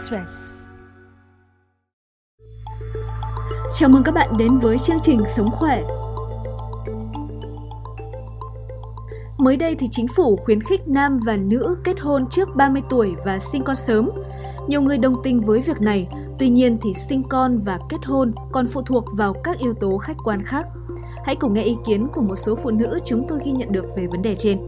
Express. Chào mừng các bạn đến với chương trình Sống khỏe. Mới đây thì chính phủ khuyến khích nam và nữ kết hôn trước 30 tuổi và sinh con sớm. Nhiều người đồng tình với việc này, tuy nhiên thì sinh con và kết hôn còn phụ thuộc vào các yếu tố khách quan khác. Hãy cùng nghe ý kiến của một số phụ nữ chúng tôi ghi nhận được về vấn đề trên.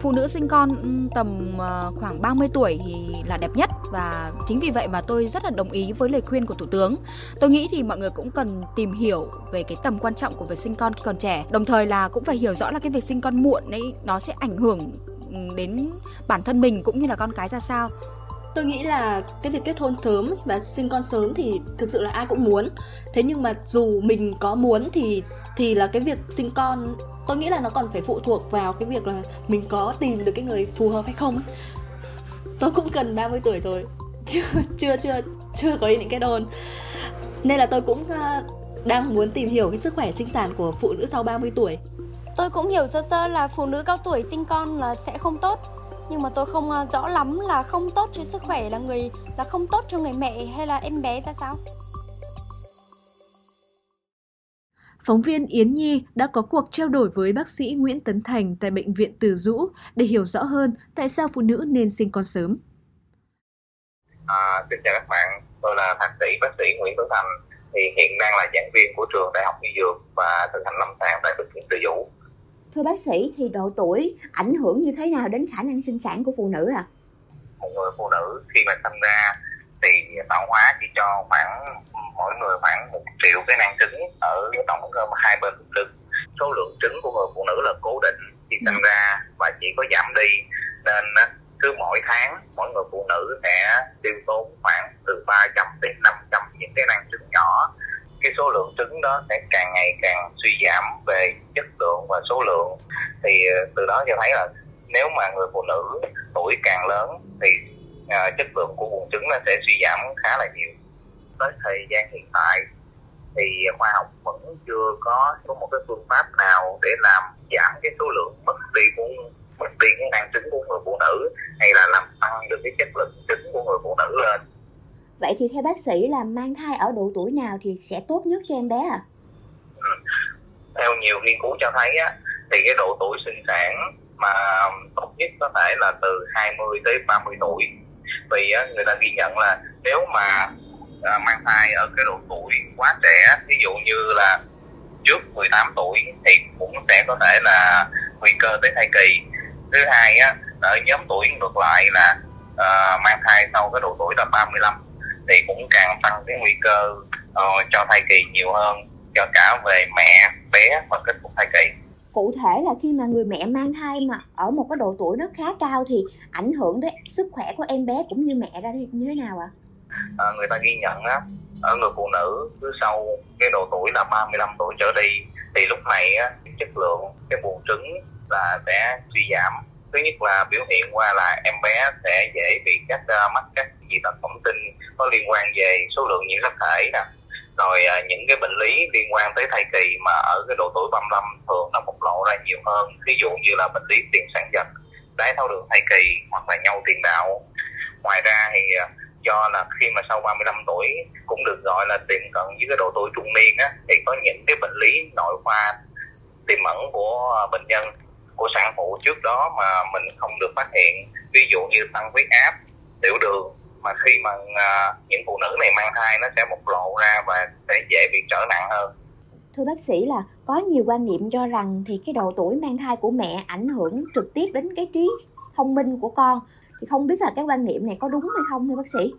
Phụ nữ sinh con ừ, tầm ờ, khoảng 30 tuổi thì là đẹp nhất và chính vì vậy mà tôi rất là đồng ý với lời khuyên của thủ tướng. Tôi nghĩ thì mọi người cũng cần tìm hiểu về cái tầm quan trọng của việc sinh con khi còn trẻ. Đồng thời là cũng phải hiểu rõ là cái việc sinh con muộn ấy, nó sẽ ảnh hưởng ừ, đến bản thân mình cũng như là con cái ra sao tôi nghĩ là cái việc kết hôn sớm và sinh con sớm thì thực sự là ai cũng muốn thế nhưng mà dù mình có muốn thì thì là cái việc sinh con tôi nghĩ là nó còn phải phụ thuộc vào cái việc là mình có tìm được cái người phù hợp hay không ấy. tôi cũng gần 30 tuổi rồi, chưa chưa chưa chưa có những cái đồn nên là tôi cũng ờ, đang muốn tìm hiểu cái sức khỏe sinh sản của phụ nữ sau 30 tuổi. Tôi cũng hiểu sơ sơ là phụ nữ cao tuổi sinh con là sẽ không tốt. Nhưng mà tôi không ờ, rõ lắm là không tốt cho sức khỏe là người, là không tốt cho người mẹ hay là em bé ra sao. Phóng viên Yến Nhi đã có cuộc trao đổi với bác sĩ Nguyễn Tấn Thành tại Bệnh viện Từ Dũ để hiểu rõ hơn tại sao phụ nữ nên sinh con sớm. À, xin chào các bạn, tôi là thạc sĩ bác sĩ Nguyễn Tấn Thành, thì hiện đang là giảng viên của trường Đại học Y Dược và thực hành lâm sàng tại Bệnh viện Từ Dũ. Thưa bác sĩ, thì độ tuổi ảnh hưởng như thế nào đến khả năng sinh sản của phụ nữ ạ? À? Một người phụ nữ khi mà sinh ra thì tạo hóa chỉ cho khoảng mỗi người khoảng một triệu cái nang trứng ở tổng hai bên lưng. Số lượng trứng của người phụ nữ là cố định khi sinh ừ. ra và chỉ có giảm đi. Nên cứ mỗi tháng mỗi người phụ nữ sẽ tiêu tốn khoảng từ 300 đến 500 những cái nang trứng nhỏ. Cái số lượng trứng đó sẽ càng ngày càng suy giảm về chất lượng và số lượng. Thì ờ, từ đó cho thấy là nếu mà người phụ nữ tuổi càng lớn thì uh, chất lượng của buồng trứng nó sẽ suy giảm khá là nhiều tới thời gian hiện tại thì khoa học vẫn chưa có có một cái phương pháp nào để làm giảm cái số lượng mất đi của mất đi cái năng trứng của người phụ nữ hay là làm tăng được cái chất lượng trứng của người phụ nữ lên. Vậy thì theo bác sĩ là mang thai ở độ tuổi nào thì sẽ tốt nhất cho em bé à ừ. theo nhiều nghiên cứu cho thấy á thì cái độ tuổi sinh sản mà tốt nhất có thể là từ 20 tới 30 tuổi. Vì á, người ta ghi nhận là nếu mà à, mang thai ở cái độ tuổi quá trẻ ví dụ như là trước 18 tuổi thì cũng sẽ có thể là nguy cơ tới thai kỳ thứ hai á ở nhóm tuổi ngược lại là uh, mang thai sau cái độ tuổi là 35 thì cũng càng tăng cái nguy cơ uh, cho thai kỳ nhiều hơn cho cả về mẹ bé và kết thúc thai kỳ cụ thể là khi mà người mẹ mang thai mà ở một cái độ tuổi nó khá cao thì ảnh hưởng đến sức khỏe của em bé cũng như mẹ ra như thế nào ạ? À? À, người ta ghi nhận á ở người phụ nữ cứ sau cái độ tuổi là 35 tuổi trở đi thì lúc này á, chất lượng cái buồng trứng là sẽ suy giảm. Thứ nhất là biểu hiện qua là em bé sẽ dễ bị các uh, mắc các dị tật bẩm sinh có liên quan về số lượng nhiễm sắc thể nè. Rồi uh, những cái bệnh lý liên quan tới thai kỳ mà ở cái độ tuổi 35 thường nó bộc lộ ra nhiều hơn. Ví dụ như là bệnh lý tiền sản giật đái tháo đường thai kỳ hoặc là nhau tiền đạo. Ngoài ra thì uh, do là khi mà sau 35 tuổi cũng được gọi là tiềm cận với cái độ tuổi trung niên á thì có những cái bệnh lý nội khoa tiềm ẩn của ờ, bệnh nhân của sản phụ trước đó mà mình không được phát hiện. Ví dụ như tăng huyết áp tiểu đường mà khi mà uh, những phụ nữ này mang thai nó sẽ bộc lộ ra và sẽ dễ bị trở nặng hơn. Thưa bác sĩ là có nhiều quan niệm cho rằng thì cái độ tuổi mang thai của mẹ ảnh hưởng trực tiếp đến cái trí thông minh của con thì không biết là cái quan niệm này có đúng hay không thưa bác sĩ?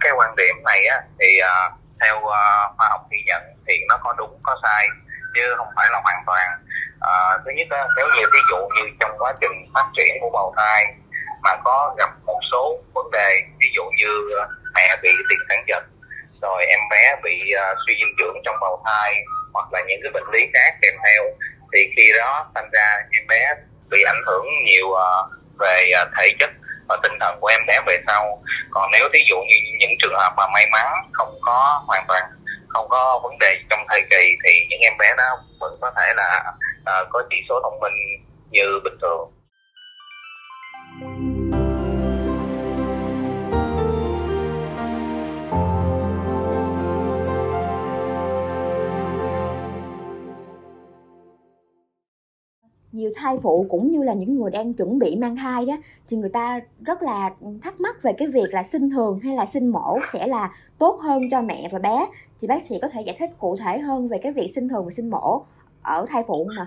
Cái quan điểm này á thì uh, theo uh, khoa học ghi nhận thì nó có đúng có sai chứ không phải là hoàn toàn uh, thứ nhất á, nếu như ví dụ như trong quá trình phát triển của bào thai mà có gặp một số vấn đề ví dụ như mẹ bị tiền sản giật rồi em bé bị uh, suy dinh dưỡng trong bào thai hoặc là những cái bệnh lý khác kèm theo thì khi đó thành ra em bé bị ảnh hưởng nhiều uh, về uh, thể chất và tinh thần của em bé về sau. Còn nếu thí dụ như những trường hợp mà may mắn không có hoàn toàn không có vấn đề trong thời kỳ thì những em bé đó vẫn có thể là uh, có chỉ số thông minh như bình thường. Nhiều thai phụ cũng như là những người đang chuẩn bị mang thai đó thì người ta rất là thắc mắc về cái việc là sinh thường hay là sinh mổ sẽ là tốt hơn cho mẹ và bé thì bác sĩ có thể giải thích cụ thể hơn về cái việc sinh thường và sinh mổ ở thai phụ không ạ?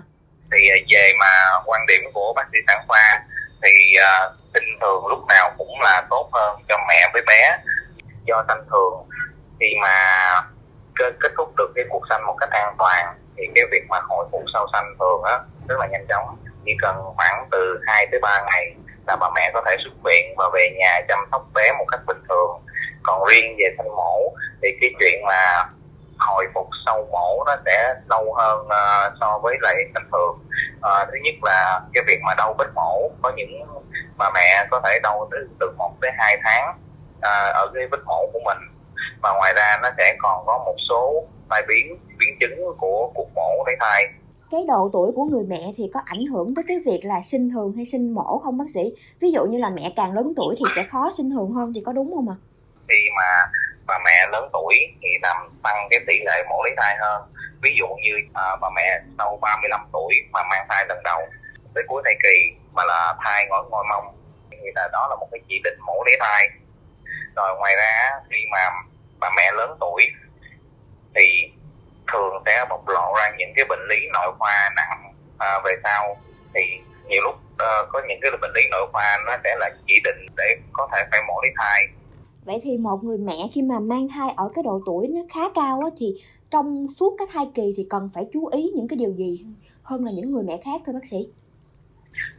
Thì à, về mà quan điểm của bác sĩ sản khoa thì uh, sinh thường lúc nào cũng là tốt hơn cho mẹ với bé do sanh thường khi mà kết thúc được cái cuộc sanh một cách an toàn thì cái việc mà hồi phục sau sanh thường á rất là nhanh chóng. Chỉ cần khoảng từ 2 tới 3 ngày là bà mẹ có thể xuất viện và về nhà chăm sóc bé một cách bình thường. Còn riêng về sanh mổ thì cái chuyện mà hồi phục sau mổ nó sẽ lâu hơn uh, so với lại bình thường. Uh, thứ nhất là cái việc mà đau vết mổ có những mà mẹ có thể đau từ từ một tới hai tháng uh, ở cái vết mổ của mình. Và ngoài ra nó sẽ còn có một số tai biến biến chứng của cuộc mổ lấy thai cái độ tuổi của người mẹ thì có ảnh hưởng tới cái việc là sinh thường hay sinh mổ không bác sĩ? Ví dụ như là mẹ càng lớn tuổi thì sẽ khó sinh thường hơn thì có đúng không ạ? Khi mà bà mẹ lớn tuổi thì làm tăng cái tỷ lệ mổ lấy thai hơn. Ví dụ như à, bà mẹ sau 35 tuổi mà mang thai lần đầu tới cuối thai kỳ mà là thai ngồi ngồi mông thì là đó là một cái chỉ định mổ lấy thai. Rồi ngoài ra khi mà bà mẹ lớn tuổi thì thường sẽ bộc lộ ra những cái bệnh lý nội khoa nặng à, về sau. Thì nhiều lúc uh, có những cái bệnh lý nội khoa nó sẽ là chỉ định để có thể phải mổ lấy thai. Vậy thì một người mẹ khi mà mang thai ở cái độ tuổi nó khá cao á, thì trong suốt cái thai kỳ thì cần phải chú ý những cái điều gì hơn là những người mẹ khác thôi bác sĩ?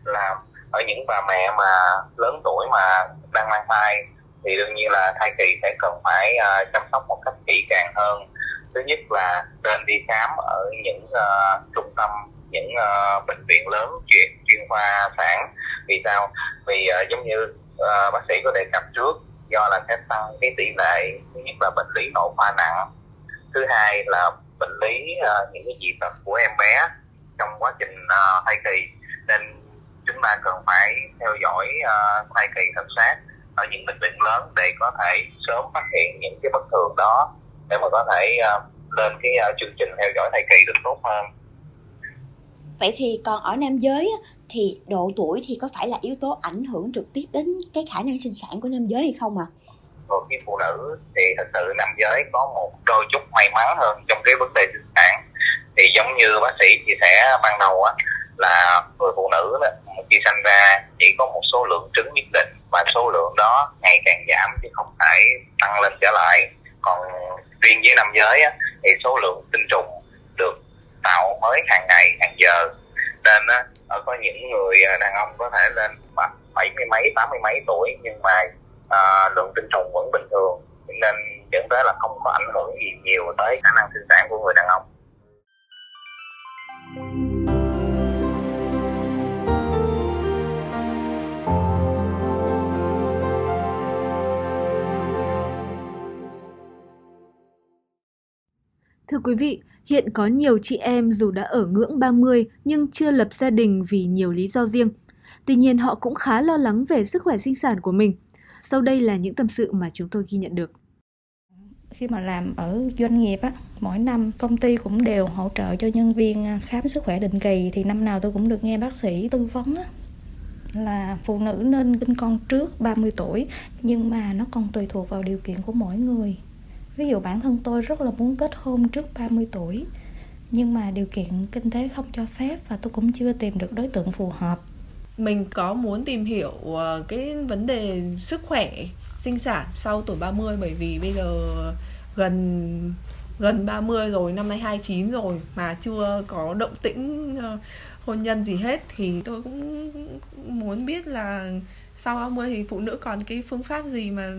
Là ở những bà mẹ mà lớn tuổi mà đang mang thai thì đương nhiên là thai kỳ sẽ cần phải uh, chăm sóc một cách kỹ càng hơn thứ nhất là nên đi khám ở những uh, trung tâm những uh, bệnh viện lớn chuyên chuyên khoa sản. Vì sao? Vì uh, giống như uh, bác sĩ có đề cập trước do là sẽ tăng cái tỷ lệ thứ nhất là bệnh lý nội khoa nặng thứ hai là bệnh lý uh, những cái dị tật của em bé trong quá trình uh, thai kỳ. Nên chúng ta cần phải theo dõi uh, thai kỳ thật sát ở những bệnh viện lớn để có thể sớm phát hiện những cái bất thường đó để mà có thể uh, lên cái uh, chương trình theo dõi thai kỳ được tốt hơn vậy thì còn ở nam giới thì độ tuổi thì có phải là yếu tố ảnh hưởng trực tiếp đến cái khả năng sinh sản của nam giới hay không ạ? À? Còn khi phụ nữ thì thật sự nam giới có một đôi chút may mắn hơn trong cái vấn đề sinh sản thì giống như bác sĩ chia sẻ ban đầu á là người phụ nữ đó, khi sanh ra chỉ có một số lượng trứng nhất định và số lượng đó ngày càng giảm chứ không phải tăng lên trở lại còn riêng với nam giới á, thì số lượng tinh trùng được tạo mới hàng ngày hàng giờ. Nên á, ờ, có những người ờ, đàn ông có thể lên bảy mươi mấy tám mươi mấy tuổi nhưng mà à, lượng tinh trùng vẫn bình thường. Nên dẫn tới là không có ảnh hưởng gì nhiều tới khả năng sinh sản của người đàn ông. Thưa quý vị, hiện có nhiều chị em dù đã ở ngưỡng 30 nhưng chưa lập gia đình vì nhiều lý do riêng. Tuy nhiên họ cũng khá lo lắng về sức khỏe sinh sản của mình. Sau đây là những tâm sự mà chúng tôi ghi nhận được. Khi mà làm ở doanh nghiệp á, mỗi năm công ty cũng đều hỗ trợ cho nhân viên khám sức khỏe định kỳ thì năm nào tôi cũng được nghe bác sĩ tư vấn á, là phụ nữ nên sinh con trước 30 tuổi nhưng mà nó còn tùy thuộc vào điều kiện của mỗi người ví dụ bản thân tôi rất là muốn kết hôn trước 30 tuổi nhưng mà điều kiện kinh tế không cho phép và tôi cũng chưa tìm được đối tượng phù hợp. Mình có muốn tìm hiểu ờ, cái vấn đề sức khỏe sinh sản sau tuổi 30 bởi vì bây giờ gần gần 30 rồi, năm nay 29 rồi mà chưa có động tĩnh ờ, hôn nhân gì hết thì tôi cũng muốn biết là sau 30 thì phụ nữ còn cái phương pháp gì mà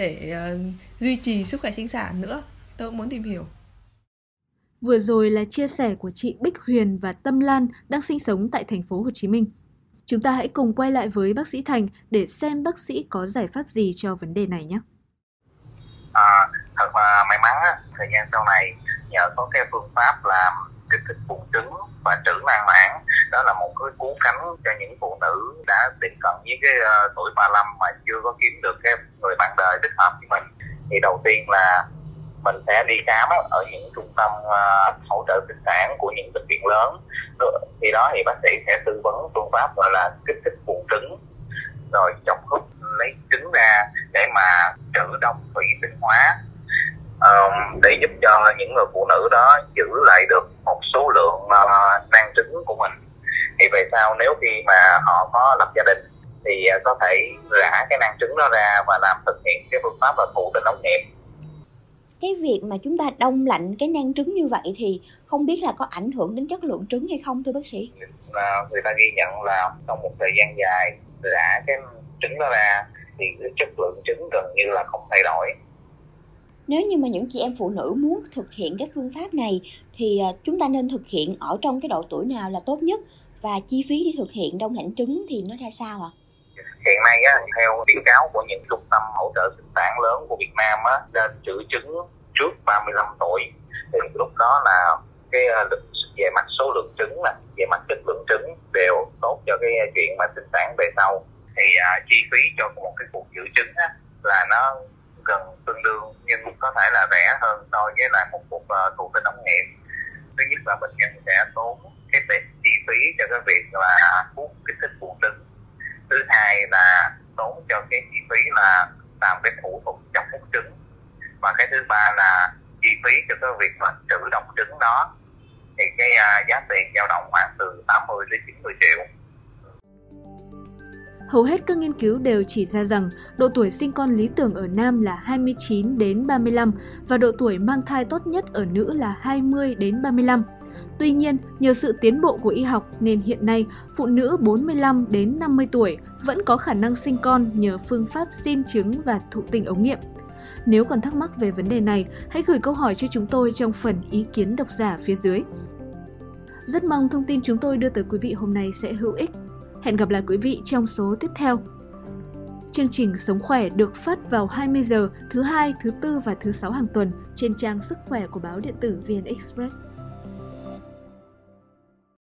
để uh, duy trì sức khỏe sinh sản nữa tôi cũng muốn tìm hiểu Vừa rồi là chia sẻ của chị Bích Huyền và Tâm Lan đang sinh sống tại thành phố Hồ Chí Minh. Chúng ta hãy cùng quay lại với bác sĩ Thành để xem bác sĩ có giải pháp gì cho vấn đề này nhé. À, thật là may mắn, thời gian sau này nhờ có cái phương pháp làm kích thích buồng trứng và trữ năng mãn đó là một cái cú cánh cho những phụ nữ đã tiệm cận với cái uh, tuổi 35 mà chưa có kiếm được cái người bạn đời thích hợp với mình. Thì đầu tiên là mình sẽ đi khám ở những trung tâm uh, hỗ trợ sinh sản của những bệnh viện lớn. Ờ, thì đó thì bác sĩ sẽ tư vấn phương pháp gọi là kích thích buồng trứng rồi chọc hút lấy trứng ra để mà trữ đông thủy tinh hóa um, để giúp cho những người phụ nữ đó giữ lại được một số lượng uh, nang trứng của mình thì về sau nếu khi mà họ có lập gia đình thì uh, có thể rã cái nang trứng đó ra và làm thực hiện cái phương pháp là thụ tinh ống nghiệm cái việc mà chúng ta đông lạnh cái nang trứng như vậy thì không biết là có ảnh hưởng đến chất lượng trứng hay không thưa bác sĩ? Là người ta ghi nhận là trong một thời gian dài rã cái trứng đó ra thì cái chất lượng trứng gần như là không thay đổi. Nếu như mà những chị em phụ nữ muốn thực hiện cái phương pháp này thì à, chúng ta nên thực hiện ở trong cái độ tuổi nào là tốt nhất và chi phí để thực hiện đông lạnh trứng thì nó ra sao ạ? À? hiện nay á, theo khuyến cáo của những trung tâm hỗ trợ sinh sản lớn của Việt Nam á, nên trữ trứng trước 35 tuổi thì lúc đó là cái à, về mặt số lượng trứng là về mặt chất lượng trứng đều tốt cho cái à, chuyện mà sinh sản về sau thì à, chi phí cho một cái cuộc giữ trứng á, là nó gần tương đương nhưng có thể là rẻ hơn so với lại một cuộc ờ, uh, thụ tinh ống nghiệm thứ nhất là bệnh nhân sẽ tốn cái chi phí cho cái việc là hút kích thích buồng trứng. Thứ hai là tốn cho cái chi phí là làm cái thủ thuật chọc hút trứng. Và cái thứ ba là chi phí cho cái việc mà trữ động trứng đó. Thì cái uh, giá tiền dao động khoảng từ 80 đến 90 triệu. Hầu hết các nghiên cứu đều chỉ ra rằng độ tuổi sinh con lý tưởng ở nam là 29 đến 35 và độ tuổi mang thai tốt nhất ở nữ là 20 đến 35. Tuy nhiên, nhờ sự tiến bộ của y học nên hiện nay phụ nữ 45 đến 50 tuổi vẫn có khả năng sinh con nhờ phương pháp xin trứng và thụ tinh ống nghiệm. Nếu còn thắc mắc về vấn đề này, hãy gửi câu hỏi cho chúng tôi trong phần ý kiến độc giả phía dưới. Rất mong thông tin chúng tôi đưa tới quý vị hôm nay sẽ hữu ích. Hẹn gặp lại quý vị trong số tiếp theo. Chương trình Sống khỏe được phát vào 20 giờ thứ hai, thứ tư và thứ sáu hàng tuần trên trang sức khỏe của báo điện tử VN Express.